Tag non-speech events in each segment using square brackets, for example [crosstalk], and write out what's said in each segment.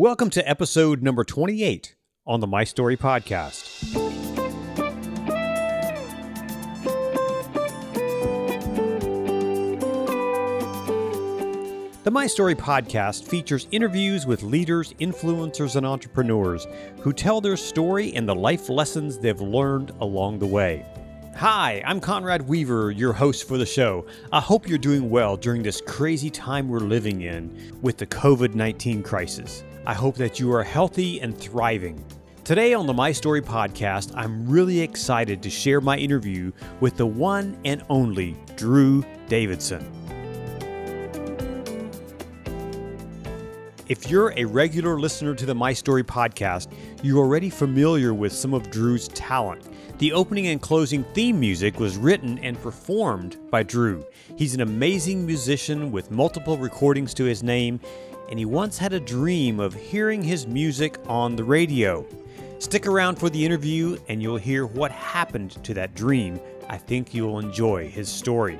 Welcome to episode number 28 on the My Story Podcast. The My Story podcast features interviews with leaders, influencers, and entrepreneurs who tell their story and the life lessons they've learned along the way. Hi, I'm Conrad Weaver, your host for the show. I hope you're doing well during this crazy time we're living in with the COVID 19 crisis. I hope that you are healthy and thriving. Today on the My Story podcast, I'm really excited to share my interview with the one and only Drew Davidson. If you're a regular listener to the My Story podcast, you're already familiar with some of Drew's talent. The opening and closing theme music was written and performed by Drew. He's an amazing musician with multiple recordings to his name, and he once had a dream of hearing his music on the radio. Stick around for the interview and you'll hear what happened to that dream. I think you'll enjoy his story.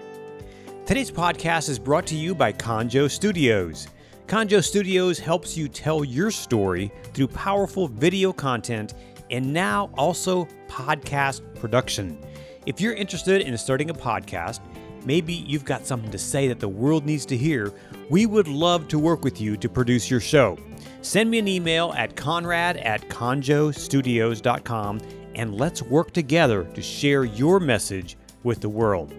Today's podcast is brought to you by Conjo Studios. Conjo Studios helps you tell your story through powerful video content and now also podcast production. If you're interested in starting a podcast, maybe you've got something to say that the world needs to hear, we would love to work with you to produce your show. Send me an email at conrad at conjostudios.com and let's work together to share your message with the world.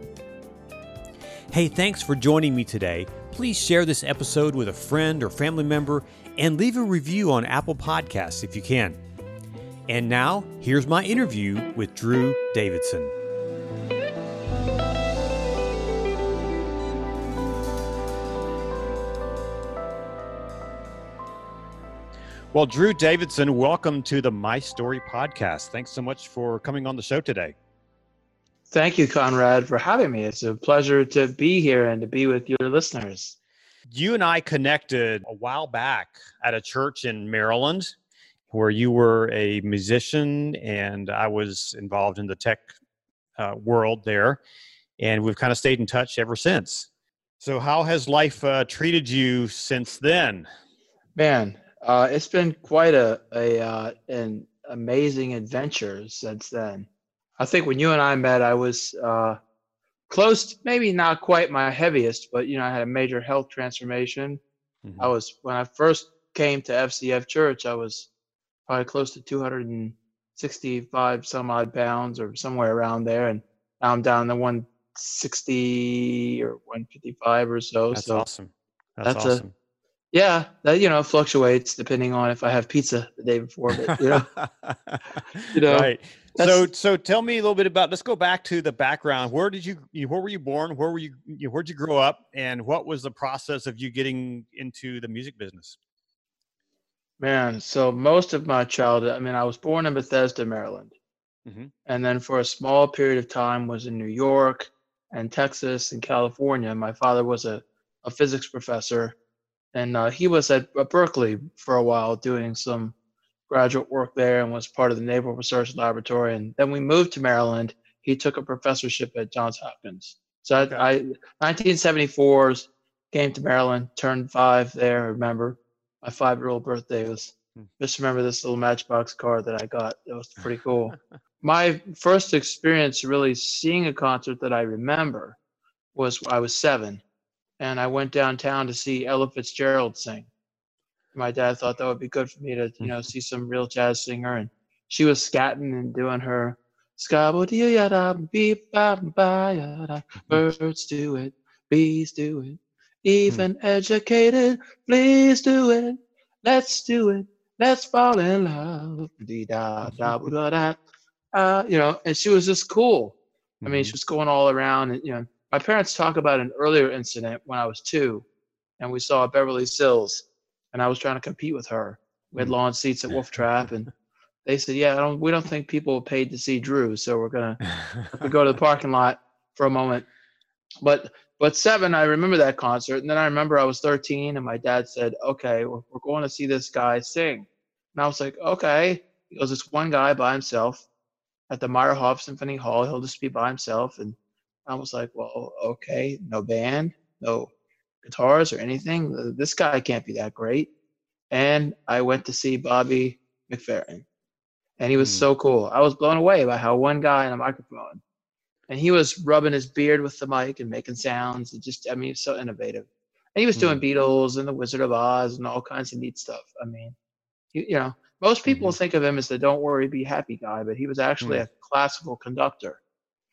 Hey, thanks for joining me today please share this episode with a friend or family member and leave a review on Apple Podcasts if you can. And now, here's my interview with Drew Davidson. Well, Drew Davidson, welcome to the My Story podcast. Thanks so much for coming on the show today. Thank you, Conrad, for having me. It's a pleasure to be here and to be with your listeners. You and I connected a while back at a church in Maryland where you were a musician and I was involved in the tech uh, world there. And we've kind of stayed in touch ever since. So, how has life uh, treated you since then? Man, uh, it's been quite a, a uh, an amazing adventure since then. I think when you and I met, I was uh, close, maybe not quite my heaviest, but you know, I had a major health transformation. Mm-hmm. I was when I first came to FCF Church, I was probably close to 265 some odd pounds or somewhere around there, and now I'm down to 160 or 155 or so. That's so awesome. That's, that's awesome. A, yeah, that you know fluctuates depending on if I have pizza the day before. But, you know, [laughs] you know, right. so so tell me a little bit about. Let's go back to the background. Where did you? Where were you born? Where were you? Where'd you grow up? And what was the process of you getting into the music business? Man, so most of my childhood. I mean, I was born in Bethesda, Maryland, mm-hmm. and then for a small period of time was in New York and Texas and California. My father was a a physics professor and uh, he was at, at Berkeley for a while doing some graduate work there and was part of the Naval Research Laboratory. And then we moved to Maryland. He took a professorship at Johns Hopkins. So I, I 1974 came to Maryland, turned five there. I remember my five-year-old birthday was. Hmm. Just remember this little Matchbox car that I got. It was pretty [laughs] cool. my first experience really seeing a concert that I remember was I was seven and I went downtown to see Ella Fitzgerald sing. My dad thought that would be good for me to, you know, mm-hmm. see some real jazz singer, and she was scatting and doing her mm-hmm. birds do it, bees do it, even mm. educated, please do it, let's do it, let's fall in love, uh, you know, and she was just cool. I mean, she mm-hmm. was going all around, and you know, my parents talk about an earlier incident when I was two, and we saw Beverly Sills, and I was trying to compete with her. We had mm. lawn seats at Wolf [laughs] Trap, and they said, "Yeah, don't, we don't think people paid to see Drew, so we're gonna go to the [laughs] parking lot for a moment." But but seven, I remember that concert, and then I remember I was 13, and my dad said, "Okay, we're, we're going to see this guy sing," and I was like, "Okay." He goes, "It's one guy by himself at the Meyerhoff Symphony Hall. He'll just be by himself, and I was like, well, okay, no band, no guitars or anything. This guy can't be that great. and I went to see Bobby McFerrin, and he was mm. so cool. I was blown away by how one guy in a microphone, and he was rubbing his beard with the mic and making sounds. And just, I mean, so innovative. And he was doing mm. Beatles and The Wizard of Oz and all kinds of neat stuff. I mean, you, you know, most people mm-hmm. think of him as the "Don't worry, be happy" guy, but he was actually mm. a classical conductor.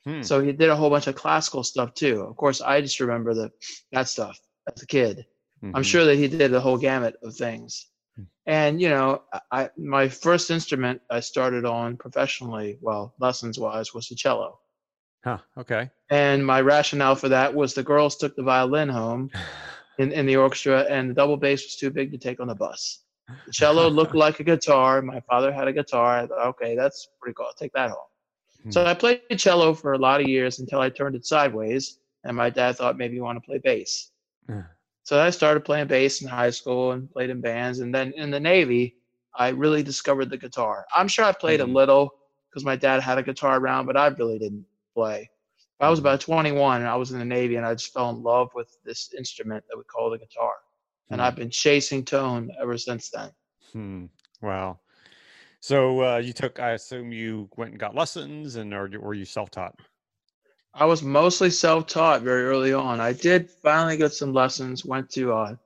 Hmm. So he did a whole bunch of classical stuff too. Of course, I just remember the that stuff as a kid. Mm-hmm. I'm sure that he did the whole gamut of things. Hmm. And you know, I my first instrument I started on professionally, well, lessons wise, was the cello. Huh. Okay. And my rationale for that was the girls took the violin home [sighs] in, in the orchestra, and the double bass was too big to take on the bus. The cello [laughs] looked like a guitar. My father had a guitar. I thought, okay, that's pretty cool. I'll take that home. Hmm. So I played cello for a lot of years until I turned it sideways, and my dad thought maybe you want to play bass. So I started playing bass in high school and played in bands, and then in the Navy, I really discovered the guitar. I'm sure I played mm-hmm. a little because my dad had a guitar around, but I really didn't play. I was mm-hmm. about 21 and I was in the Navy, and I just fell in love with this instrument that we call the guitar, and I've hmm. been chasing tone ever since then. Hmm. Wow. So uh, you took, I assume you went and got lessons, and or were you self-taught? I was mostly self-taught very early on. I did finally get some lessons. Went to, uh,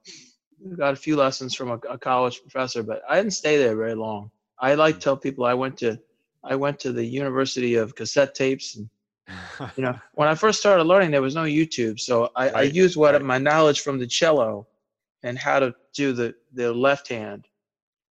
got a few lessons from a, a college professor, but I didn't stay there very long. I like to hmm. tell people I went to, I went to the University of Cassette Tapes, and [laughs] you know, when I first started learning, there was no YouTube, so I, right. I used what my knowledge from the cello and how to do the the left hand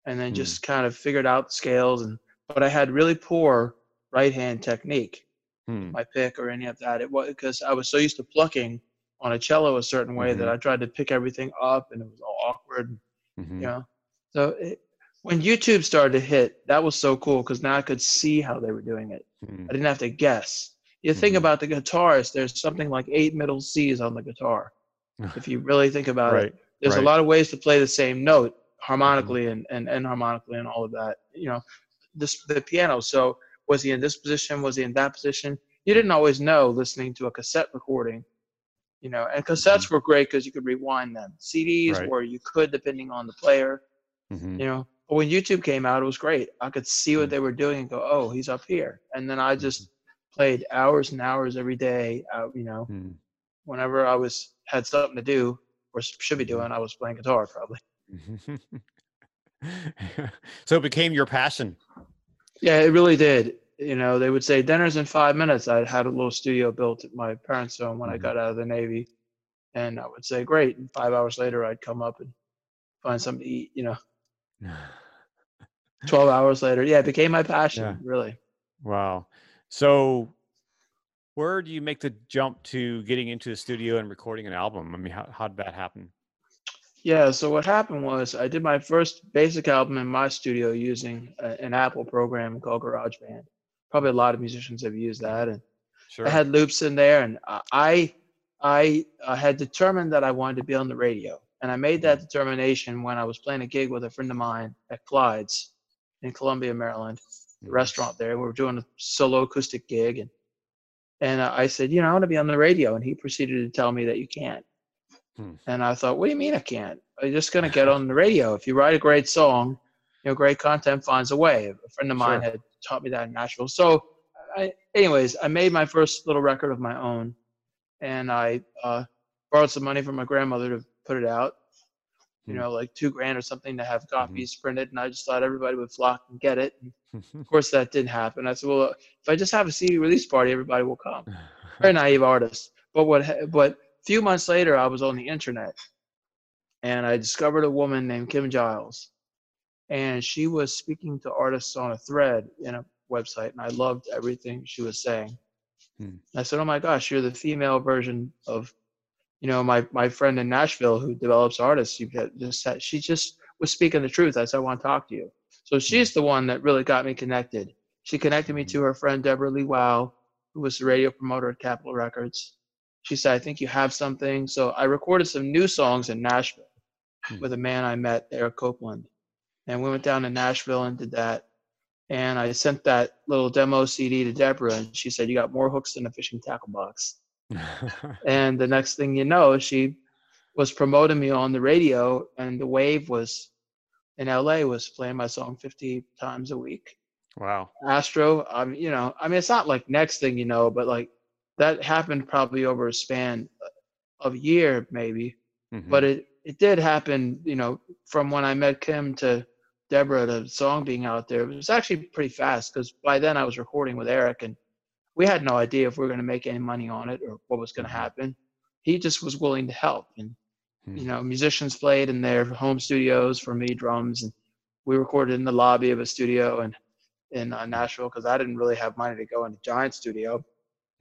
and then mm. just kind of figured out the scales and but I had really poor right hand technique. Mm. My pick or any of that. It was because I was so used to plucking on a cello a certain way mm-hmm. that I tried to pick everything up and it was all awkward. Mm-hmm. You know, so it, when YouTube started to hit, that was so cool because now I could see how they were doing it. Mm. I didn't have to guess. You think mm-hmm. about the guitarist, there's something like eight middle C's on the guitar. if you really think about right. it, there's right. a lot of ways to play the same note harmonically mm-hmm. and, and, and harmonically and all of that. You know, this the piano. So was he in this position? Was he in that position? You didn't always know listening to a cassette recording. You know, and cassettes mm-hmm. were great because you could rewind them. CDs, right. or you could depending on the player. Mm-hmm. You know, but when YouTube came out, it was great. I could see what mm-hmm. they were doing and go, "Oh, he's up here," and then I just mm-hmm. played hours and hours every day. Out, you know, mm. whenever I was had something to do or should be doing, I was playing guitar probably. [laughs] so it became your passion. Yeah, it really did. You know, they would say dinner's in five minutes. I had a little studio built at my parents' home when mm-hmm. I got out of the Navy. And I would say, great. And five hours later, I'd come up and find something to eat, you know. [sighs] 12 hours later. Yeah, it became my passion, yeah. really. Wow. So, where do you make the jump to getting into the studio and recording an album? I mean, how, how did that happen? Yeah, so what happened was I did my first basic album in my studio using a, an Apple program called GarageBand. Probably a lot of musicians have used that, and sure. I had loops in there, and I, I, I had determined that I wanted to be on the radio, and I made that determination when I was playing a gig with a friend of mine at Clyde's in Columbia, Maryland, the mm-hmm. restaurant there. We were doing a solo acoustic gig, and and I said, you know, I want to be on the radio, and he proceeded to tell me that you can't. Hmm. And I thought, what do you mean I can't? I'm just going to get on the radio. If you write a great song, you know, great content finds a way. A friend of mine sure. had taught me that in Nashville. So, I, anyways, I made my first little record of my own, and I uh, borrowed some money from my grandmother to put it out. You hmm. know, like two grand or something to have mm-hmm. copies mm-hmm. printed, and I just thought everybody would flock and get it. And [laughs] of course, that didn't happen. I said, well, if I just have a CD release party, everybody will come. [laughs] Very naive artist. But what? But few months later, I was on the internet and I discovered a woman named Kim Giles. And she was speaking to artists on a thread in a website, and I loved everything she was saying. Hmm. I said, "Oh my gosh, you're the female version of, you know, my my friend in Nashville who develops artists. You just she just was speaking the truth. I said, I want to talk to you. So hmm. she's the one that really got me connected. She connected me hmm. to her friend Deborah Lee Wow, who was the radio promoter at Capitol Records she said, I think you have something. So I recorded some new songs in Nashville hmm. with a man I met, Eric Copeland. And we went down to Nashville and did that. And I sent that little demo CD to Deborah, and she said, You got more hooks than a fishing tackle box. [laughs] and the next thing you know, she was promoting me on the radio, and the wave was in LA was playing my song 50 times a week. Wow. Astro, um, you know, I mean, it's not like next thing you know, but like that happened probably over a span of a year, maybe. Mm-hmm. But it it did happen, you know, from when I met Kim to Deborah, the song being out there. It was actually pretty fast because by then I was recording with Eric, and we had no idea if we were going to make any money on it or what was going to mm-hmm. happen. He just was willing to help, and mm-hmm. you know, musicians played in their home studios for me, drums, and we recorded in the lobby of a studio and in uh, Nashville because I didn't really have money to go into giant studio.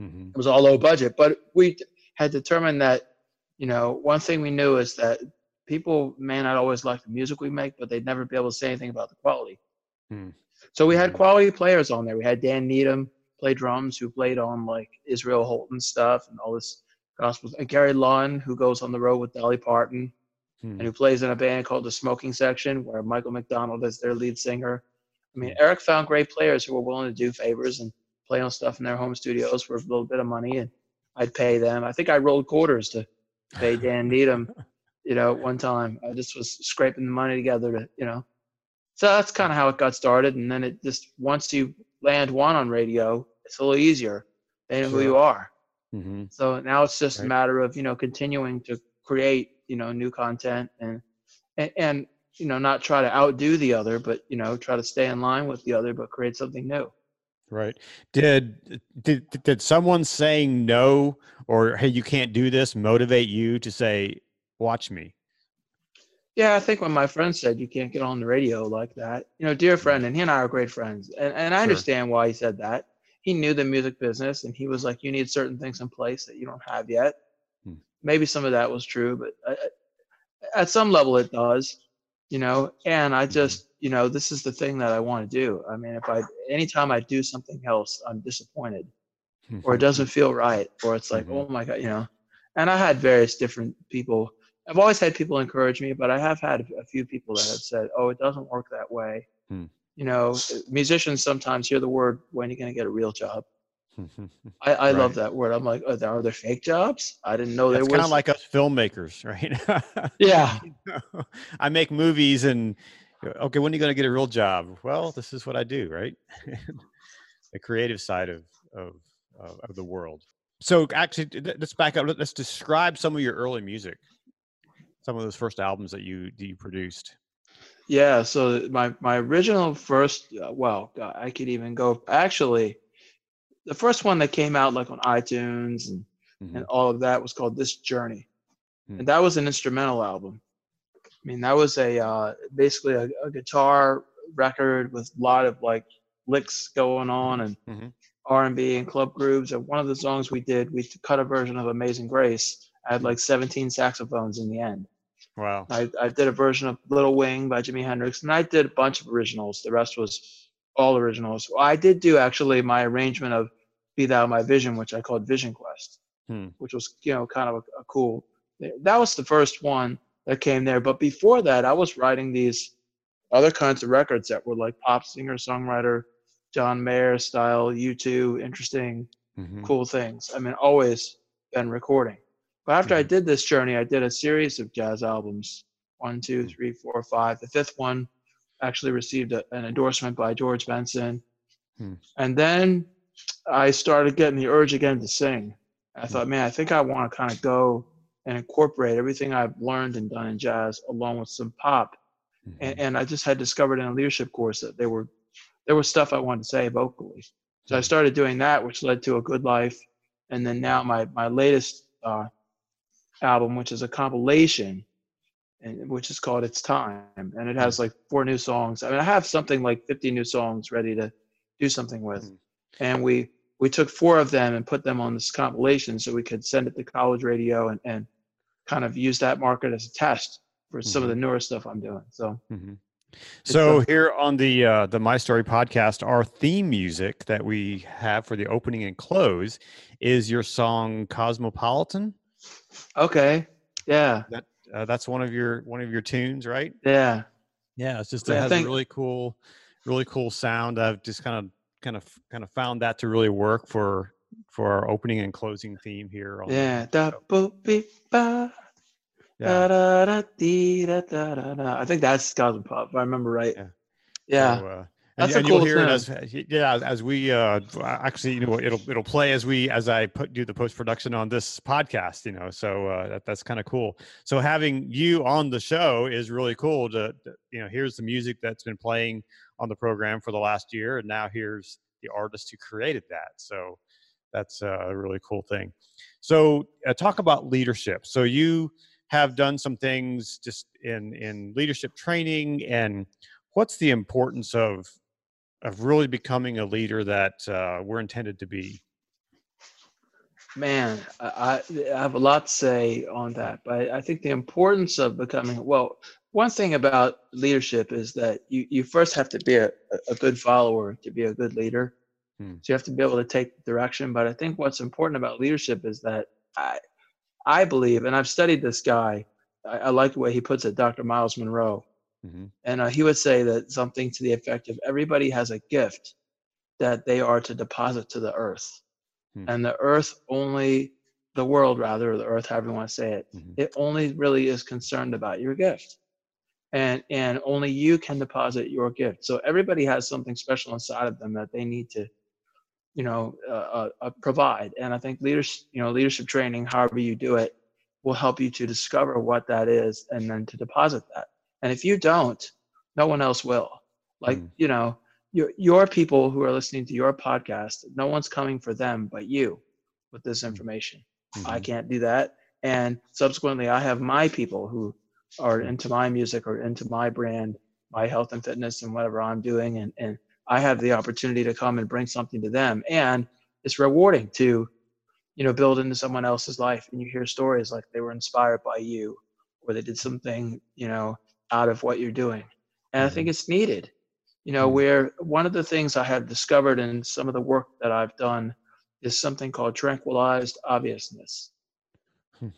Mm-hmm. It was all low budget, but we had determined that you know one thing we knew is that people may not always like the music we make, but they'd never be able to say anything about the quality. Hmm. So we had hmm. quality players on there. We had Dan Needham play drums, who played on like Israel Houghton stuff and all this gospel. And Gary Lunn, who goes on the road with Dolly Parton, hmm. and who plays in a band called the Smoking Section, where Michael McDonald is their lead singer. I mean, Eric found great players who were willing to do favors and play on stuff in their home studios for a little bit of money, and I'd pay them. I think I rolled quarters to pay Dan [laughs] Needham you know, one time. I just was scraping the money together to, you know. So that's kind of how it got started. And then it just, once you land one on radio, it's a little easier. They know sure. who you are. Mm-hmm. So now it's just right. a matter of, you know, continuing to create, you know, new content and, and, and, you know, not try to outdo the other, but, you know, try to stay in line with the other, but create something new. Right. Did did did someone saying no or hey you can't do this motivate you to say watch me. Yeah, I think when my friend said you can't get on the radio like that, you know, dear friend, and he and I are great friends, and and I sure. understand why he said that. He knew the music business, and he was like, you need certain things in place that you don't have yet. Hmm. Maybe some of that was true, but I, uh, at some level it does, you know. And I mm-hmm. just, you know, this is the thing that I want to do. I mean, if I anytime I do something else, I'm disappointed, or it doesn't feel right, or it's like, mm-hmm. oh my god, you know. And I had various different people I've always had people encourage me, but I have had a few people that have said, "Oh, it doesn't work that way." Hmm. You know, musicians sometimes hear the word, "When are you going to get a real job?" I, I right. love that word. I'm like, are there, are there fake jobs? I didn't know there was. Kind of like us filmmakers, right? [laughs] yeah. I make movies, and okay, when are you going to get a real job? Well, this is what I do, right? [laughs] the creative side of of of the world. So, actually, let's back up. Let's describe some of your early music some of those first albums that you that you produced? Yeah, so my my original first, uh, well, I could even go actually, the first one that came out like on iTunes and mm-hmm. and all of that was called This Journey, mm-hmm. and that was an instrumental album. I mean, that was a uh, basically a, a, guitar record with a lot of like licks going on and mm-hmm. R&B and club grooves. And one of the songs we did, we cut a version of Amazing Grace. I had like 17 saxophones in the end. Wow. I, I did a version of Little Wing by Jimi Hendrix, and I did a bunch of originals. The rest was all originals. I did do actually my arrangement of Be Thou My Vision, which I called Vision Quest, hmm. which was, you know, kind of a, a cool. That was the first one that came there. But before that, I was writing these other kinds of records that were like pop singer songwriter, John Mayer style, U2, interesting, mm-hmm. cool things. I mean, always been recording. But after I mm-hmm. did this journey, I did a series of jazz albums one, two, mm. three, four, five. The fifth one actually received a, an endorsement by George Benson. Hmm. And then I started getting the urge again to sing. I thought, man, I think I want to kind of go and incorporate everything I've learned and done in jazz along with some pop. Mm-hmm. And, and, I just had discovered in a leadership course that there were there was stuff I wanted to say vocally. So I mm-hmm. started doing that, which led to a good life. And then now my my latest uh, album, which is a compilation, and which is called "It's Time," and it has mm. like four new songs. I mean, I have something like 50 new songs ready to do something with, mm. and we we took four of them and put them on this compilation so we could send it to college radio and and kind of use that market as a test for mm-hmm. some of the mm-hmm. newer stuff I'm doing. So. Mm-hmm. So here on the uh, the My Story podcast, our theme music that we have for the opening and close is your song "Cosmopolitan." Okay. Yeah. That uh, that's one of your one of your tunes, right? Yeah. Yeah. It's just it has think, a really cool, really cool sound. I've just kind of kind of kind of found that to really work for for our opening and closing theme here. yeah. Da bo be ba. Yeah. Da, da, da, da, da, da. I think that's Cosmopop, if I remember right. Yeah. Yeah. So, uh, That's and, a and you'll cool hear it as yeah as we uh actually you know it'll it'll play as we as I put do the post production on this podcast you know so uh, that that's kind of cool. So having you on the show is really cool to, to you know here's the music that's been playing on the program for the last year and now here's the artist who created that. So that's a really cool thing. So uh, talk about leadership. So you have done some things just in in leadership training and what's the importance of of really becoming a leader that uh, we're intended to be? Man, I, I have a lot to say on that, but I think the importance of becoming well. One thing about leadership is that you, you first have to be a, a good follower to be a good leader. Hmm. So you have to be able to take direction. But I think what's important about leadership is that I I believe, and I've studied this guy. I, I like the way he puts it, Dr. Myles Munroe. Mm-hmm. And uh, he would say that something to the effect of everybody has a gift that they are to deposit to the earth. Mm-hmm. And the earth only, the world rather, or the earth, however you want to say it, mm-hmm. it only really is concerned about your gift. And, and only you can deposit your gift. So everybody has something special inside of them that they need to, you know, uh, uh, uh provide. And I think leadership, you know, leadership training, however you do it, will help you to discover what that is and then to deposit that. And if you don't, no one else will. Like, mm. you know, your, your people who are listening to your podcast, no one's coming for them but you with this mm. information. Mm-hmm. I can't do that. And subsequently, I have my people who are into my music or into my brand, my health and fitness and whatever I'm doing. And, and I have the opportunity to come and bring something to them. And it's rewarding to, you know, build into someone else's life. And you hear stories like they were inspired by you or they did something, you know, out of what you're doing. And. I think mm-hmm. it's needed. You know, mm-hmm. where one of the things I have discovered in some of the work that I've done is something called tranquilized obviousness. Hmm.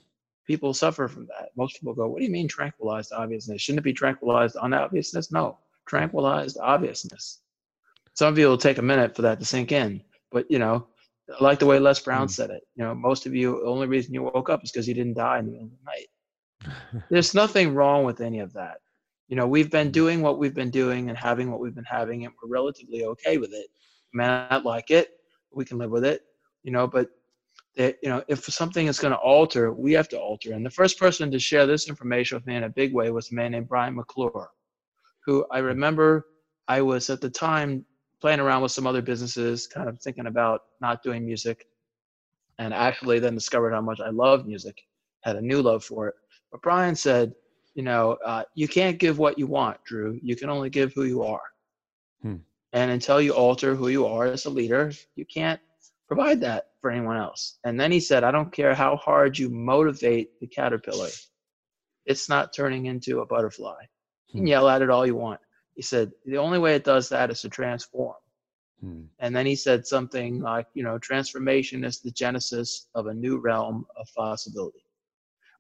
People suffer from that. Most people go, What do you mean tranquilized obviousness? Shouldn't it be tranquilized unobviousness? No, tranquilized obviousness. Some of you will take a minute for that to sink in, but you know, I like the way Les Brown mm. said it. You know, most of you, the only reason you woke up is because you didn't die in the middle of the night. [laughs] There's nothing wrong with any of that. You know, we've been mm-hmm. doing what we've been doing and having what we've been having, and we're relatively okay with it. Mean, I like it. We can live with it. You know, but that you know, if something is going to alter, we have to alter. And the first person to share this information with me in a big way was a man named Brian McClure, who I remember I was at the time playing around with some other businesses, kind of thinking about not doing music, and actually then discovered how much I love music, had a new love for it. But Brian said, you know, uh, you can't give what you want, Drew. You can only give who you are. Hmm. And until you alter who you are as a leader, you can't provide that for anyone else. And then he said, I don't care how hard you motivate the caterpillar, it's not turning into a butterfly. You can hmm. yell at it all you want. He said, the only way it does that is to transform. Hmm. And then he said something like, you know, transformation is the genesis of a new realm of possibility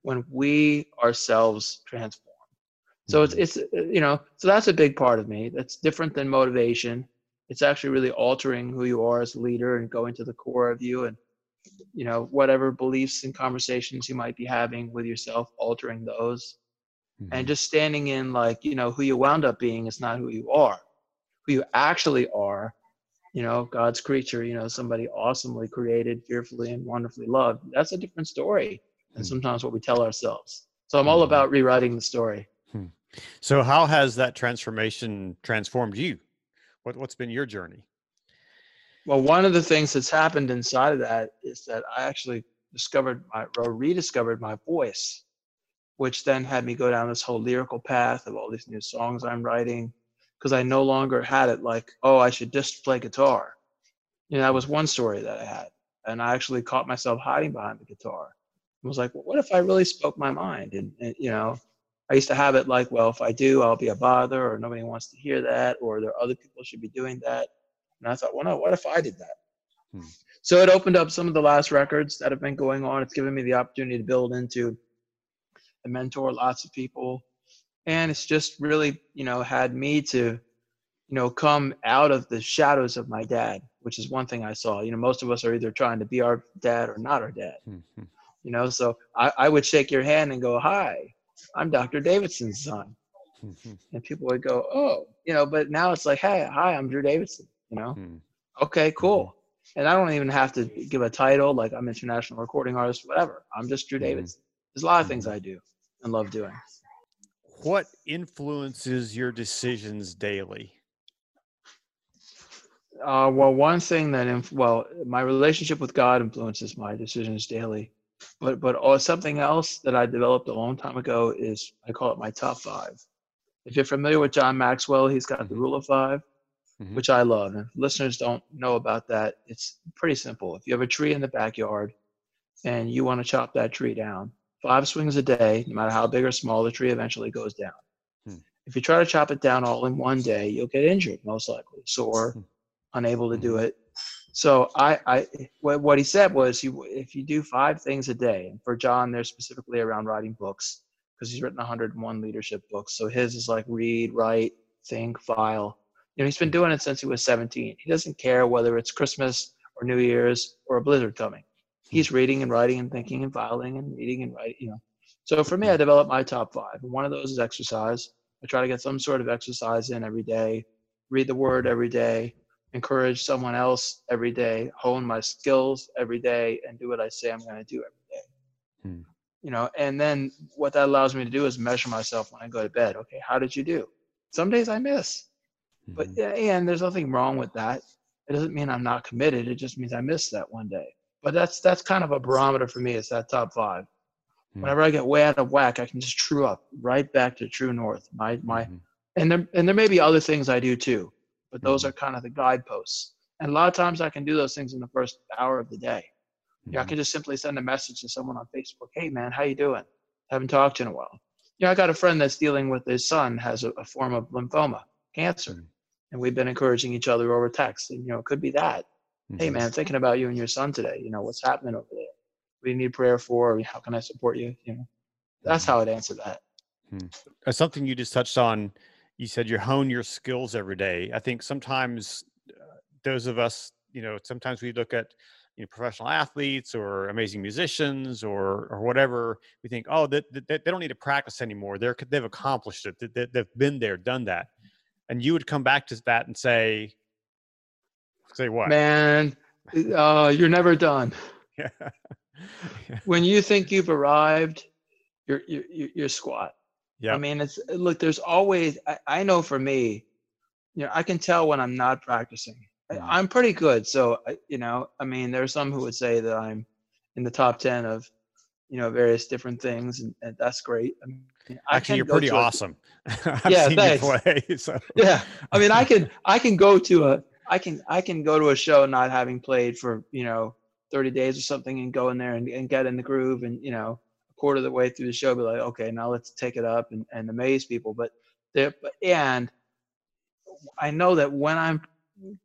when we ourselves transform. So it's mm-hmm. it's uh, you know so that's a big part of me. That's different than motivation. It's actually really altering who you are as a leader and going to the core of you and you know whatever beliefs and conversations you might be having with yourself, altering those, mm-hmm. and just standing in like you know who you wound up being is not who you are. Who you actually are, you know, God's creature. You know, somebody awesomely created, fearfully and wonderfully loved. That's a different story and hmm. sometimes what we tell ourselves. So I'm all hmm. about rewriting the story. Hmm. So how has that transformation transformed you? What what's been your journey? Well, one of the things that's happened inside of that is that I actually discovered my or rediscovered my voice, which then had me go down this whole lyrical path of all these new songs I'm writing, because I no longer had it like, oh, I should just play guitar. You know, that was one story that I had. And I actually caught myself hiding behind the guitar. I was like, well, what if I really spoke my mind? And, and, you know, I used to have it like, well, if I do, I'll be a bother, or nobody wants to hear that, or there are other people should be doing that. And I thought, well, no, what if I did that? Hmm. So it opened up some of the last records that have been going on. It's given me the opportunity to build into and mentor lots of people. And it's just really, you know, had me to, you know, come out of the shadows of my dad, which is one thing I saw. You know, most of us are either trying to be our dad or not our dad. Hmm. You know. So I, I would shake your hand and go, "Hi, I'm Dr. Davidson's son," [laughs] and people would go, "Oh, you know." But now it's like, "Hey, hi, I'm Drew Davidson," you know. Hmm. Okay, cool. And I don't even have to give a title like I'm international recording artist, whatever. I'm just Drew Davidson. There's a lot of things I do and love doing. What influences your decisions daily? Uh, well, one thing that, inf- well, my relationship with God influences my decisions daily. But but uh, something else that I developed a long time ago is I call it my top five. If you're familiar with John Maxwell, he's got the mm-hmm. rule of 5 mm-hmm. which I love. And listeners don't know about that, it's pretty simple. If you have a tree in the backyard and you want to chop that tree down, five swings a day, no matter how big or small, the tree eventually goes down. Hmm. If you try to chop it down all in one day, you'll get injured, most likely, sore, hmm. unable to do mm-hmm. it. So I, I, what he said was, you, if you do five things a day, and for John, they're specifically around writing books because he's written 101 leadership books. So his is like read, write, think, file. You know, he's been doing it since he was 17. He doesn't care whether it's Christmas or New Year's or a blizzard coming. He's reading and writing and thinking and filing and reading and writing. You know, so for me, I developed my top five. One of those is exercise. I try to get some sort of exercise in every day. Read the Word every day encourage someone else every day, hone my skills every day, and do what I say I'm going to do every day. Hmm. You know, and then what that allows me to do is measure myself when I go to bed. Okay, how did you do? Some days I miss, mm-hmm. but yeah, and there's nothing wrong with that. It doesn't mean I'm not committed. It just means I missed that one day. But that's that's kind of a barometer for me. It's that top five. Hmm. Whenever I get way out of whack, I can just true up right back to true north. My my, mm-hmm. and there and there may be other things I do too but those mm-hmm. are kind of the guideposts. And a lot of times I can do those things in the first hour of the day. Mm-hmm. Yeah, I can just simply send a message to someone on Facebook, hey man, how you doing? Haven't talked to you in a while. Yeah, I got a friend that's dealing with his son has a, a form of lymphoma, cancer. Mm-hmm. And we've been encouraging each other over text. And you know, it could be that. Mm-hmm. Hey man, thinking about you and your son today. You know, what's happening over there? What do you need prayer for? How can I support you? You know, that's mm-hmm. how I'd answer that. Hmm. Something you just touched on you said you hone your skills every day. I think sometimes uh, those of us, you know, sometimes we look at you know, professional athletes or amazing musicians or or whatever. We think, oh, they, they, they don't need to practice anymore. They're they've accomplished it. They, they've been there, done that. And you would come back to that and say, say what? Man, uh, you're never done. [laughs] yeah. When you think you've arrived, you're you're, you're squat. Yeah. I mean, it's look. There's always. I, I, know for me, you know, I can tell when I'm not practicing. Mm-hmm. I, am pretty good, so you know. I mean, there's some who would say that I'm in the top ten of, you know, various different things, and, and that's great. I mean, Actually, you're pretty awesome. [laughs] yeah, thanks. Play, [laughs] so. [laughs] Yeah, I mean, I can I can go to a I can I can go to a show not having played for you know 30 days or something and go in there and, and get in the groove and you know quarter of the way through the show be like, okay, now let's take it up and, and amaze people. But there, and I know that when I'm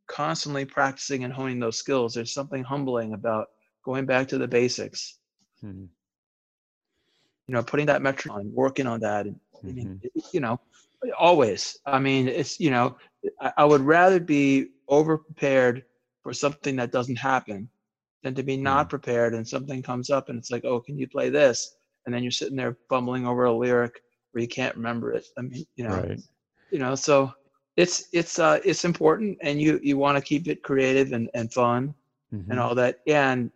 constantly practicing and honing those skills, there's something humbling about going back to the basics. Mm-hmm. You know, putting that metric on, working on that, and mm-hmm. you know, always. I mean, it's you know, I, I would rather be over prepared for something that doesn't happen than to be not mm-hmm. prepared and something comes up and it's like, oh, can you play this? And then you're sitting there fumbling over a lyric where you can't remember it. I mean, you know, right. you know, so it's it's uh it's important and you you want to keep it creative and, and fun mm-hmm. and all that. And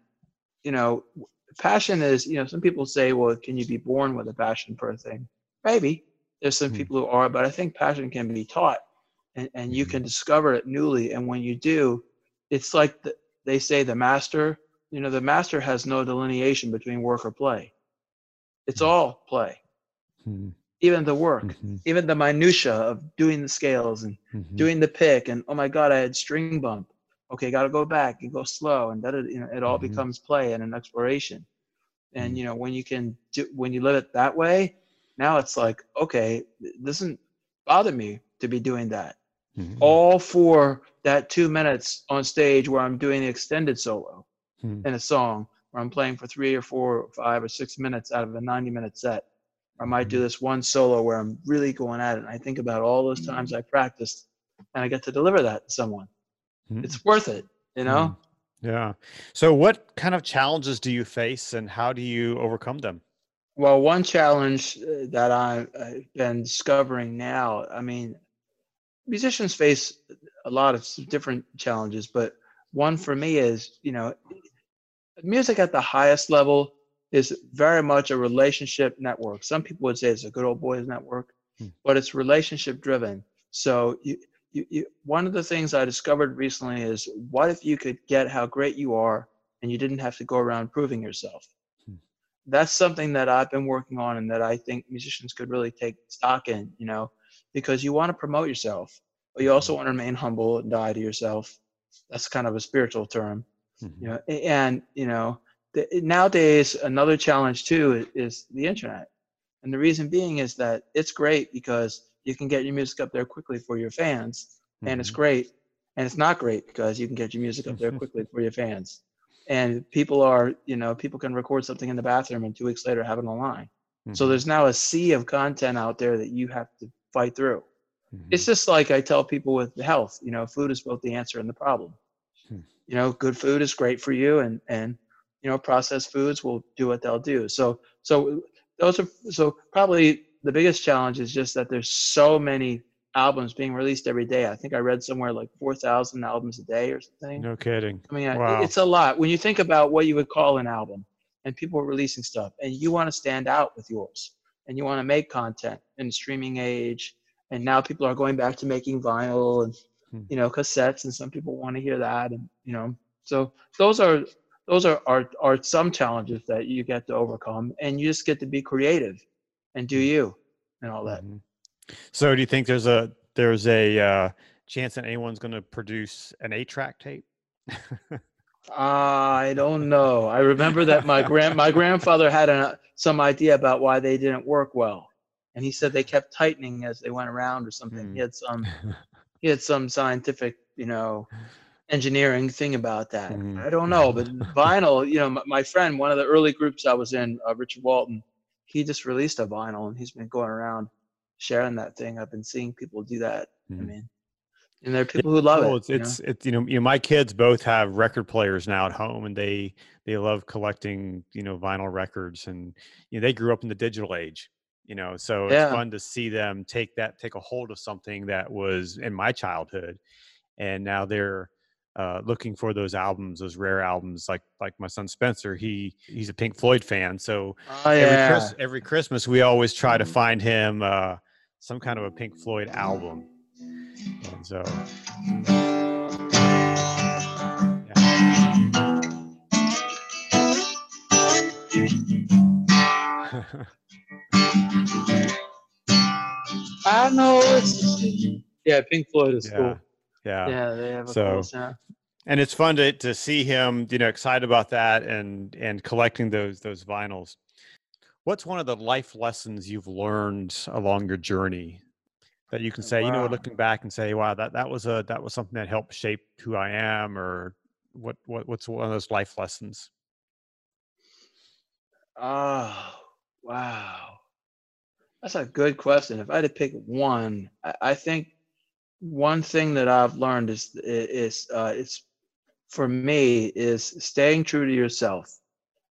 you know, passion is, you know, some people say, well, can you be born with a passion for a thing? Maybe. There's some mm-hmm. people who are, but I think passion can be taught and, and you mm-hmm. can discover it newly. And when you do, it's like the, they say the master, you know, the master has no delineation between work or play it's mm-hmm. all play. Mm-hmm. Even the work, mm-hmm. even the minutia of doing the scales and mm-hmm. doing the pick, and oh my god, I had string bump. Okay, got to go back and go slow, and that you know it all mm-hmm. becomes play and an exploration. And mm-hmm. you know when you can do when you live it that way, now it's like okay, it doesn't bother me to be doing that. All for that two minutes on stage where I'm doing the extended solo in a song where I'm playing for three or four or five or six minutes out of a 90 minute set. Or I might do mm-hmm. this one solo where I'm really going at it. And I think about all those times I practiced and I get to deliver that to someone. Mm-hmm. It's worth it, you know? Yeah. So, what kind of challenges do you face, and how do you overcome them? Well, one challenge uh, that I've been discovering now, I mean, musicians face a lot of different challenges, but one for me is, you know, music at the highest level is very much a relationship network. Some people would say it's a good old boys network, hmm. but it's relationship driven. So you, you, you, one of the things I discovered recently is what if you could get how great you are and you didn't have to go around proving yourself? Hmm. That's something that I've been working on and that I think musicians could really take stock in, you know, because you want to promote yourself, but you also hmm. want to remain humble and die to yourself. That's kind of a spiritual term, mm-hmm. you know, and, you know, the, nowadays another challenge too is the internet. And the reason being is that it's great because you can get your music up there quickly for your fans, and mm-hmm. it's great. And it's not great because you can get your music up there [laughs] quickly for your fans. And people are, you know, people can record something in the bathroom and two weeks later have it online. Mm-hmm. So there's now a sea of content out there that you have to fight through. Mm-hmm. It's just like I tell people with health, you know, food is both the answer and the problem. You know, good food is great for you and and you know, processed foods will do what they'll do. So so those are so probably the biggest challenge is just that there's so many albums being released every day. I think I read somewhere like 4,000 albums a day or something. No kidding. I mean, wow. it's a lot. When you think about what you would call an album and people are releasing stuff and you want to stand out with yours and you want to make content in the streaming age. And now people are going back to making vinyl and. You know, cassettes and some people want to hear that. And, you know, so those are, those are, are, are some challenges that you get to overcome and you just get to be creative and do you and all that. Mm-hmm. So, do you think there's a there's a uh, chance that anyone's going to produce an eight track tape? I don't know. I remember that my grand my grandfather had a, some idea about why they didn't work well, and he said they kept tightening as they went around or something. Mm. He had some [laughs] he had some scientific, you know, engineering thing about that. Mm. I don't know, but vinyl, you know, my, my, friend, one of the early groups I was in, uh, Richard Walton, he just released a vinyl and he's been going around sharing that thing. I've been seeing people do that. Mm-hmm. I mean, and there are people who love it. It's it's, it's, you know you know my kids both have record players now at home, and they they love collecting you know vinyl records, and you know they grew up in the digital age. You know, so yeah. it's fun to see them take that take a hold of something that was in my childhood, and now they're uh, looking for those albums, those rare albums. Like like my son Spencer, he he's a Pink Floyd fan, so oh, yeah. every, Chris, every Christmas we always try to find him uh, some kind of a Pink Floyd album. And so. I know it's yeah, Pink Floyd is yeah. cool. Yeah. Yeah, they have a so, cool sound. And it's fun to to see him, you know, excited about that and and collecting those those vinyls. What's one of the life lessons you've learned along your journey that you can say, wow. you know, looking back and say, wow, that that was a that was something that helped shape who I am, or what what what's one of those life lessons? Oh, wow. That's a good question. If I had to pick one, I, I think one thing that I've learned is is uh, it's for me is staying true to yourself,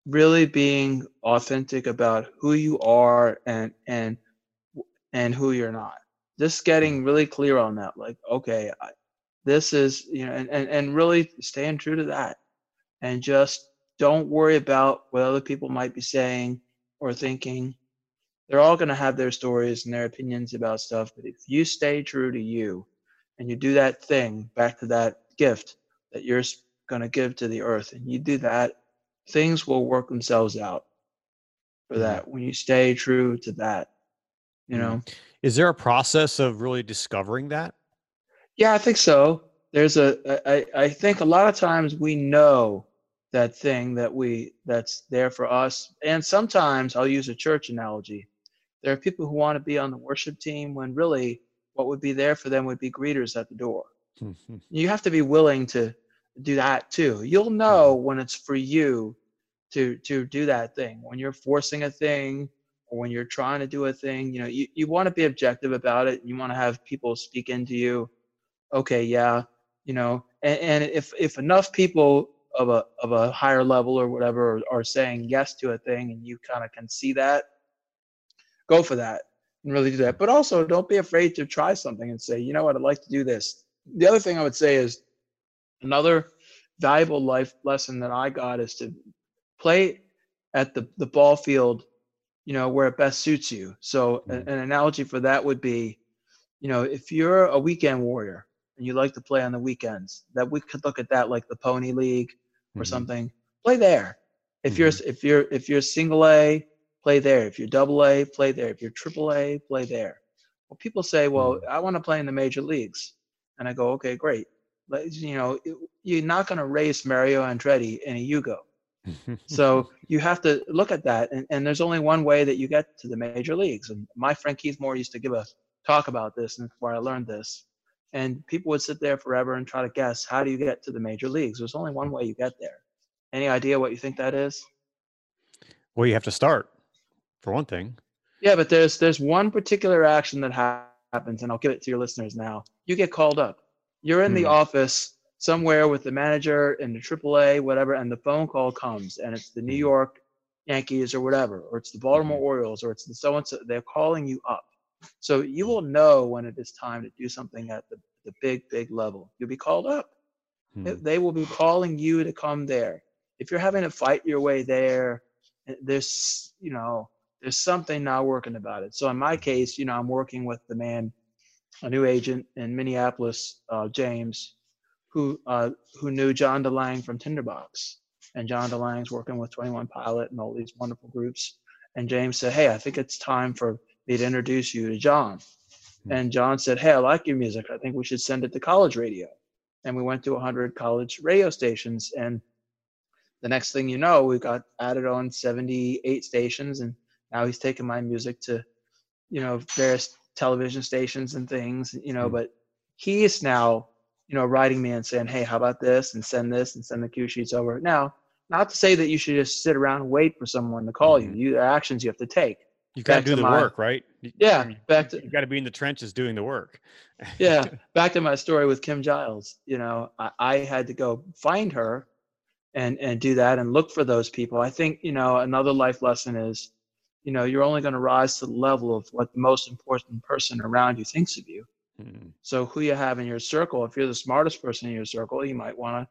really being authentic about who you are and and and who you're not. Just getting really clear on that. Like, okay, I, this is you know, and, and and really staying true to that, and just don't worry about what other people might be saying or thinking. They're all going to have their stories and their opinions about stuff, but if you stay true to you and you do that thing back to that gift that you're going to give to the earth and you do that things will work themselves out for mm-hmm. that when you stay true to that you know mm-hmm. is there a process of really discovering that yeah i think so there's a i i think a lot of times we know that thing that we that's there for us and sometimes i'll use a church analogy there are people who want to be on the worship team when really what would be there for them would be greeters at the door. Mm-hmm. [laughs] You have to be willing to do that too. You'll know mm-hmm. when it's for you to to do that thing. When you're forcing a thing or when you're trying to do a thing, you know, you, you want to be objective about it. You want to have people speak into you. Okay, yeah, you know, and, and if if enough people of a of a higher level or whatever, are, or saying yes to a thing, and you kind of can see that, go for that and really do that. But also, don't be afraid to try something and say, you know what, I'd like to do this. The other thing I would say is another valuable life lesson that I got is to play at the the ball field, you know, where it best suits you. So an, mm. an analogy for that would be, you know, if you're a weekend warrior and you like to play on the weekends, that we could look at that like the pony league or mm-hmm. something. Play there. If mm-hmm. you're if you're if you're single A, play there. If you're double A, play there. If you're triple A, play there. Well, people say, well, mm-hmm. I want to play in the major leagues, and I go, okay, great. But, you know, you're not going to race Mario Andretti in a Yugo. so [laughs] you have to look at that, and, and there's only one way that you get to the major leagues. And my friend Keith Moore used to give a talk about this, and where I learned this and people would sit there forever and try to guess how do you get to the major leagues there's only one way you get there any idea what you think that is well you have to start for one thing yeah but there's there's one particular action that ha- happens and i'll give it to your listeners now you get called up you're in the hmm. office somewhere with the manager in the aaa whatever and the phone call comes and it's the new hmm. york yankees or whatever or it's the baltimore hmm. orioles or it's the so and so they're calling you up so you will know when it is time to do something at the, the big, big level. You'll be called up. Hmm. They will be calling you to come there. If you're having to fight your way there, eh, there's, you know, there's something not working about it. So in my case, you know, I'm working with the man, a new agent in Minneapolis, uh, James, who uh, who knew John DeLange from Tinderbox, and John DeLange's working with 21 Pilot and all these wonderful groups. And James said, "Hey, I think it's time for me to introduce you to John. Hmm. And John said, Hey, I like your music. I think we should send it to college radio. And we went to 100 college radio stations. And the next thing you know, we got added on 78 stations. And now he's taking my music to, you know, various television stations and things, you know, mm but he's now, you know, writing me and saying, Hey, how about this? And send this and send the cue sheets over. Now, not to say that you should just sit around and wait for someone to call mm-hmm. you. You actions you have to take. You got to do the my, work, right? Yeah, back to you got to be in the trenches doing the work. [laughs] yeah, back to my story with Kim Giles. You know, I, I had to go find her, and and do that and look for those people. I think you know another life lesson is, you know, you're only going to rise to the level of what the most important person around you thinks of you. Hmm. So who you have in your circle, if you're the smartest person in your circle, you might want to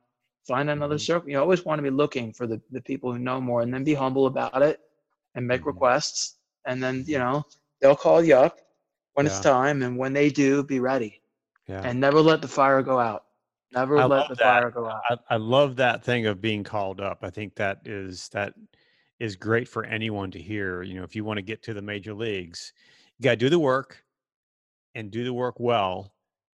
find another hmm circle. You always want to be looking for the the people who know more, and then be humble about it, and make hmm requests and then you know they'll call you up when yeah. it's time, and when they do, be ready. Yeah. And never let the fire go out. Never I let the that. fire go out. I, I love that thing of being called up. I think that is that is great for anyone to hear. You know, if you want to get to the major leagues, you got to do the work and do the work well,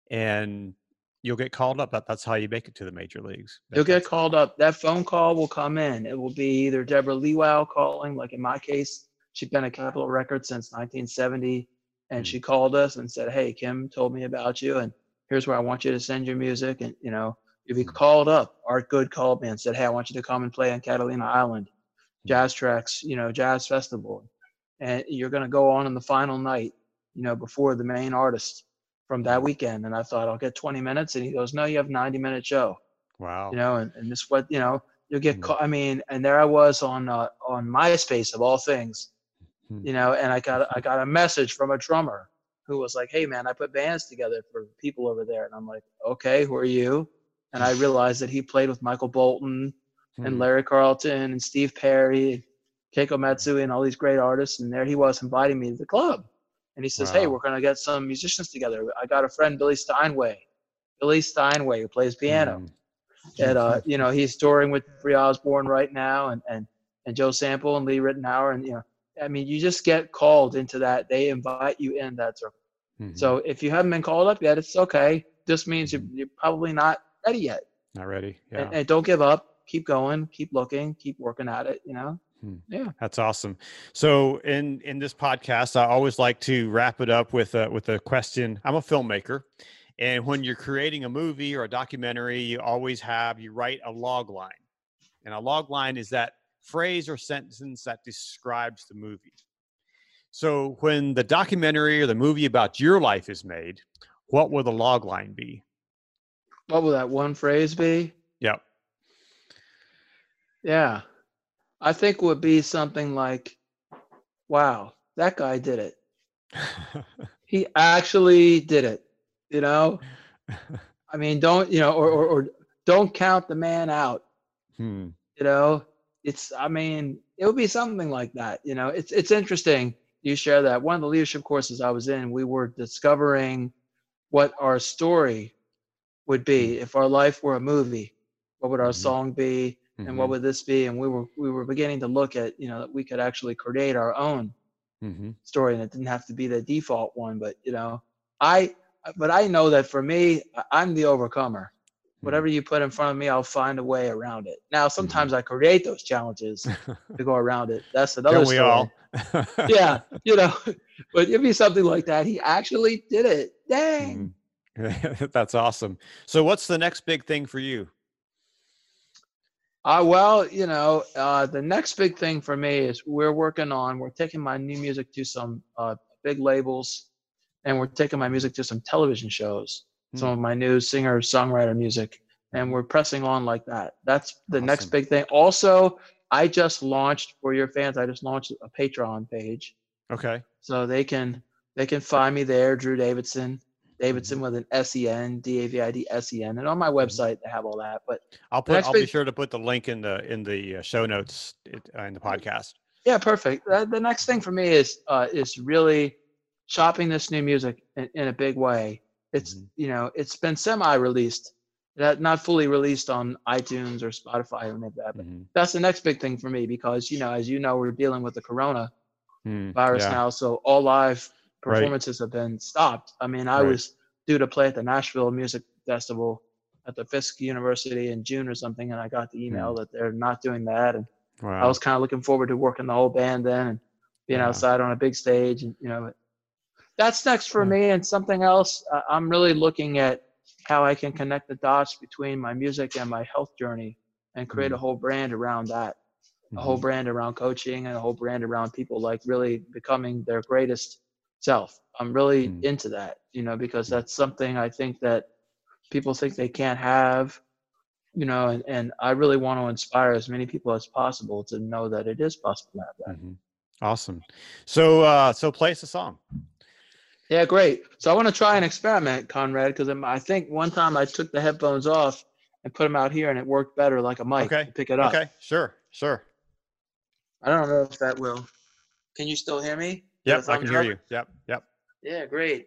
and you'll get called up. That, that's how you make it to the major leagues. That, you'll get called up. That phone call will come in. It will be either Deborah Lewow calling, like in my case, She'd been at Capitol Records since 1970, and mm. she called us and said, "Hey, Kim told me about you, and here's where I want you to send your music." And you know, if you'd be mm. called up. Art Good called me and said, "Hey, I want you to come and play on Catalina Island. JazzTrax, you know, Jazz Festival, and you're going to go on in the final night, you know, before the main artist from that weekend." And I thought, I'll get 20 minutes, and he goes, "No, you have 90 minute show." Wow. You know, and, and this what you know you'll get. Call, I mean, and there I was on uh, on MySpace of all things Hmm. you know and i got i got a message from a drummer who was like hey man i put bands together for people over there and i'm like okay who are you and i realized that he played with michael bolton and hmm. larry carlton and steve perry keiko matsui and all these great artists and there he was inviting me to the club and he says wow. hey we're going to get some musicians together i got a friend billy steinway billy steinway who plays piano mm. and uh, you know he's touring with Jeffrey Osborne right now and and and Joe Sample and Lee Ritenour and you know I mean, you just get called into that. They invite you in that circle. Mm-hmm. So if you haven't been called up yet, it's okay. This means you're, mm-hmm. you're probably not ready yet. Not ready. Yeah. And, and, don't give up. Keep going. Keep looking. Keep working at it. You know. Hmm. Yeah, that's awesome. So in in this podcast, I always like to wrap it up with a with a question. I'm a filmmaker, and when you're creating a movie or a documentary, you always have you write a log line, and a log line is that phrase or sentence that describes the movie. So when the documentary or the movie about your life is made, what will the log line be? What will that one phrase be? Yep. Yeah. I think would be something like, wow, that guy did it. [laughs] he actually did it. You know? [laughs] I mean, don't, you know, or, or, or don't count the man out. Hmm. You know, it's, I mean, it would be something like that. You know, it's, it's interesting you share that. One of the leadership courses I was in, we were discovering what our story would be hmm. if our life were a movie. What would our mm-hmm. song be? And mm-hmm. what would this be and we were we were beginning to look at you know that we could actually create our own mm-hmm. story and it didn't have to be the default one but you know i but i know that for me i'm the overcomer mm-hmm. whatever you put in front of me i'll find a way around it now mm-hmm. sometimes i create those challenges to go around it that's [laughs] another Don't we story. all [laughs] yeah [laughs] you know but it'd be something like that he actually did it dang mm-hmm. that's awesome so what's the next big thing for you uh, well, you know, uh, the next big thing for me is we're working on, we're taking my new music to some uh, big labels and we're taking my music to some television shows, mm. some of my new singer songwriter music, and we're pressing on like that. That's the awesome. next big thing. Also, I just launched for your fans, I just launched a Patreon page. Okay. So they can they can find me there, Drew Davidsen. Davidsen with an S E N D A V I D S E N, and on my mm-hmm. website they have all that. But I'll put I'll be sure to put the link in the in the uh, show notes uh, in the podcast. Yeah, perfect. The next thing for me is uh, is really shopping this new music in, in a big way. It's mm-hmm. you know it's been semi-released, not fully released on iTunes or Spotify or any of that. But mm-hmm. that's the next big thing for me because you know as you know we're dealing with the Corona mm, virus yeah. now, so all live performances right. have been stopped. I mean, I right. was due to play at the Nashville Music Festival at the Fisk University in June or something, and I got the email mm. that they're not doing that. And wow. I was kind of looking forward to working the whole band then and being yeah. outside on a big stage. And you know, that's next for yeah. me. And something else, uh, I'm really looking at how I can connect the dots between my music and my health journey and create mm. a whole brand around that. Mm-hmm. A whole mm-hmm. brand around coaching and a whole brand around people like really becoming their greatest self. I'm really mm. into that, you know, because that's something I think that people think they can't have, you know, and, and I really want to inspire as many people as possible to know that it is possible to have that. Mm-hmm. Awesome. So, uh, so play us a song. Yeah, great. So I want to try an experiment, Conrad, because I think one time I took the headphones off and put them out here, and it worked better like a mic okay. to pick it up. Okay, sure, sure. I don't know if that will. Can you still hear me? Yep, I can hear you. Yep, yep. Yeah, great.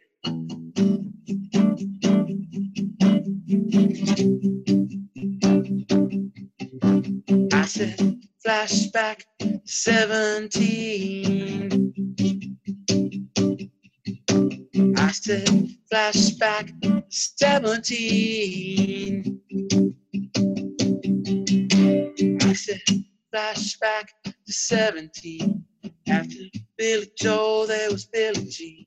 I said flashback 17. I said flashback 17. I said flashback to 17. After Billy Joel, there was Billy Jean.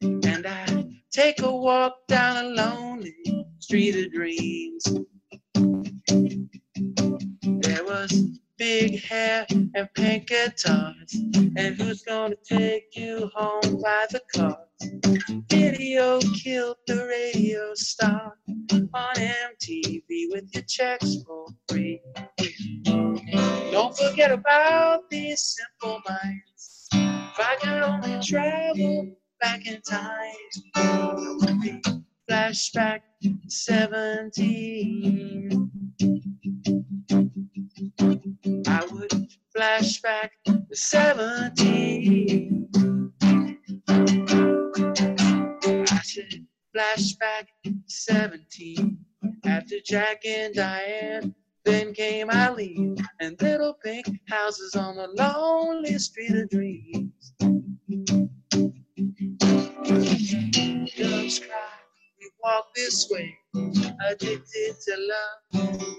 And I take a walk down a lonely street of dreams. There was big hair and pink guitars. And who's gonna take you home by the cars? Video killed the radio star on MTV with your checks for free. Don't forget about these simple minds. If I could only travel back in time, flashback 17. I would flashback 17. I said flashback 17 after Jack and Diane then came Eileen and little pink houses on the lonely street of dreams. Walk this way, addicted to love.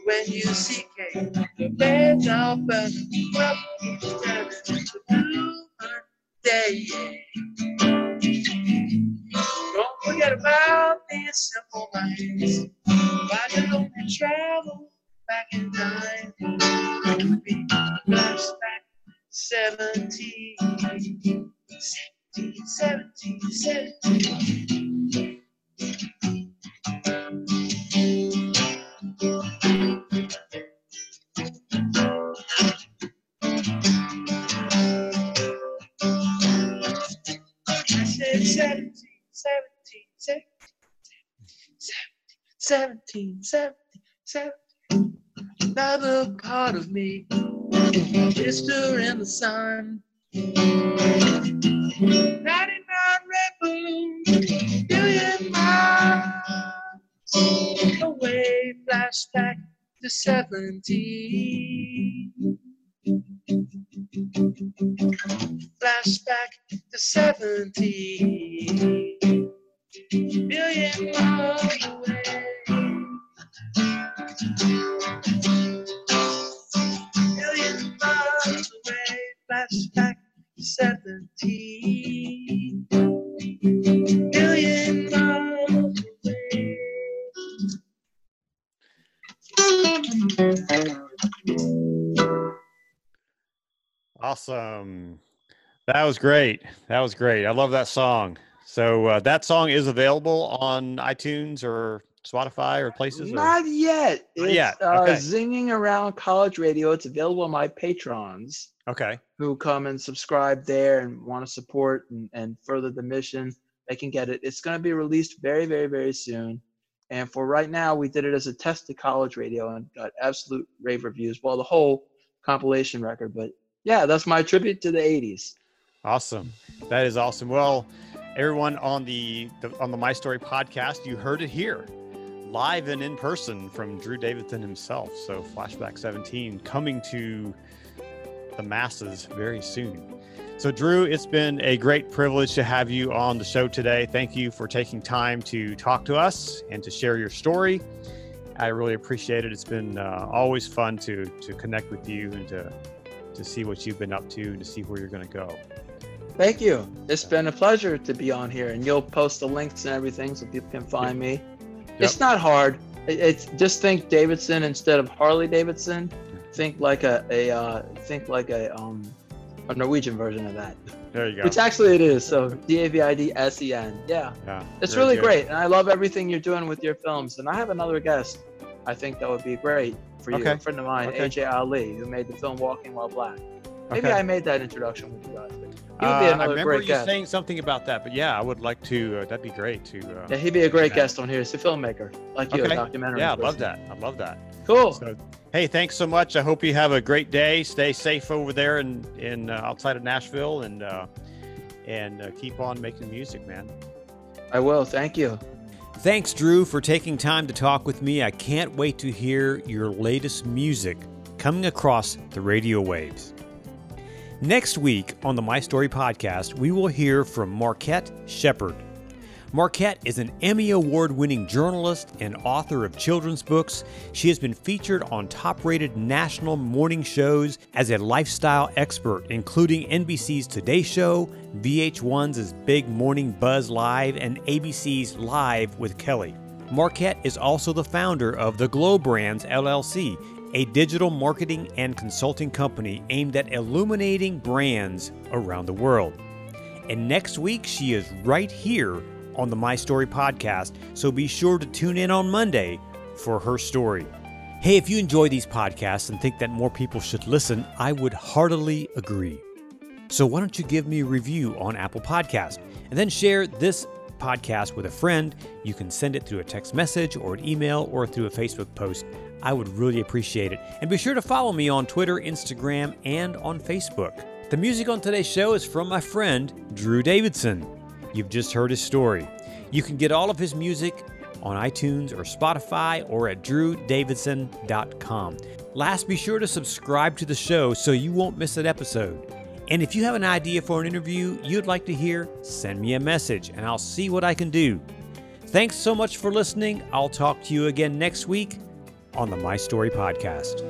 When you see Kate, the beds burning, up, turning into blue day. Don't forget about these simple minds. Why do you travel? back in time. It flashback 17, 17, 17, 17. 17, 17, 17. Another part of me. Sister in the sun. 99 red balloons, billion miles away, flashback to 17. Flashback to 17. Billion miles away. Awesome. That was great. That was great. I love that song. So uh, that song is available on iTunes or Spotify or places. Or? Not yet. Not It's uh, Okay. zinging around college radio. It's available on my patrons Okay. who come and subscribe there and want to support and, and further the mission. They can get it. It's going to be released very, very, very soon. And for right now, we did it as a test to college radio and got absolute rave reviews. Well, the whole compilation record, but yeah, that's my tribute to the 80s. Awesome. That is awesome. Well, everyone on the, the on the My Story podcast, you heard it here, live and in person from Drew Davidsen himself. So Flashback 17 coming to the masses very soon. So Drew, it's been a great privilege to have you on the show today. Thank you for taking time to talk to us and to share your story. I really appreciate it. It's been uh, always fun to to connect with you and to to see what you've been up to and to see where you're going to go. Thank you. It's been a pleasure to be on here, and you'll post the links and everything so people can find me. It's not hard. It's just think Davidsen instead of Harley Davidson. Think like a a uh, think like a um a Norwegian version of that, There you go. which actually it is. So D A V I D S E N. Yeah, Yeah, it's really good. great, and I love everything you're doing with your films. And I have another guest. I think that would be great for you. Okay. A friend of mine, Okay. AJ Ali, who made the film Walking While Black. Maybe Okay. I made that introduction with you guys. But he would be Uh, I remember great you guest. saying something about that, but yeah, I would like to. Uh, that'd be great to. Uh, Yeah, he'd be a great guest on here. He's a filmmaker, like you, Okay. a documentary. yeah, I love that. I love that. Cool. So, hey, thanks so much. I hope you have a great day. Stay safe over there in in uh, outside of Nashville, and uh, and uh, keep on making music, man. I will. Thank you. Thanks, Drew, for taking time to talk with me. I can't wait to hear your latest music coming across the radio waves. Next week on the My Story podcast, we will hear from Marquette Shepard. Marquette is an Emmy Award winning journalist and author of children's books. She has been featured on top rated national morning shows as a lifestyle expert, including NBC's Today Show, VH1's Big Morning Buzz Live, and ABC's Live with Kelly. Marquette is also the founder of the Glow Brands LLC, a digital marketing and consulting company aimed at illuminating brands around the world. And next week, she is right here on the My Story podcast, so be sure to tune in on Monday for her story. Hey, if you enjoy these podcasts and think that more people should listen, I would heartily agree. So why don't you give me a review on Apple Podcast and then share this podcast with a friend? You can send it through a text message or an email or through a Facebook post. I would really appreciate it. And be sure to follow me on Twitter, Instagram, and on Facebook. The music on today's show is from my friend Drew Davidsen. You've just heard his story. You can get all of his music on iTunes or Spotify or at drewdavidsen.com. Last, be sure to subscribe to the show so you won't miss an episode. And if you have an idea for an interview you'd like to hear, send me a message and I'll see what I can do. Thanks so much for listening. I'll talk to you again next week on the My Story Podcast.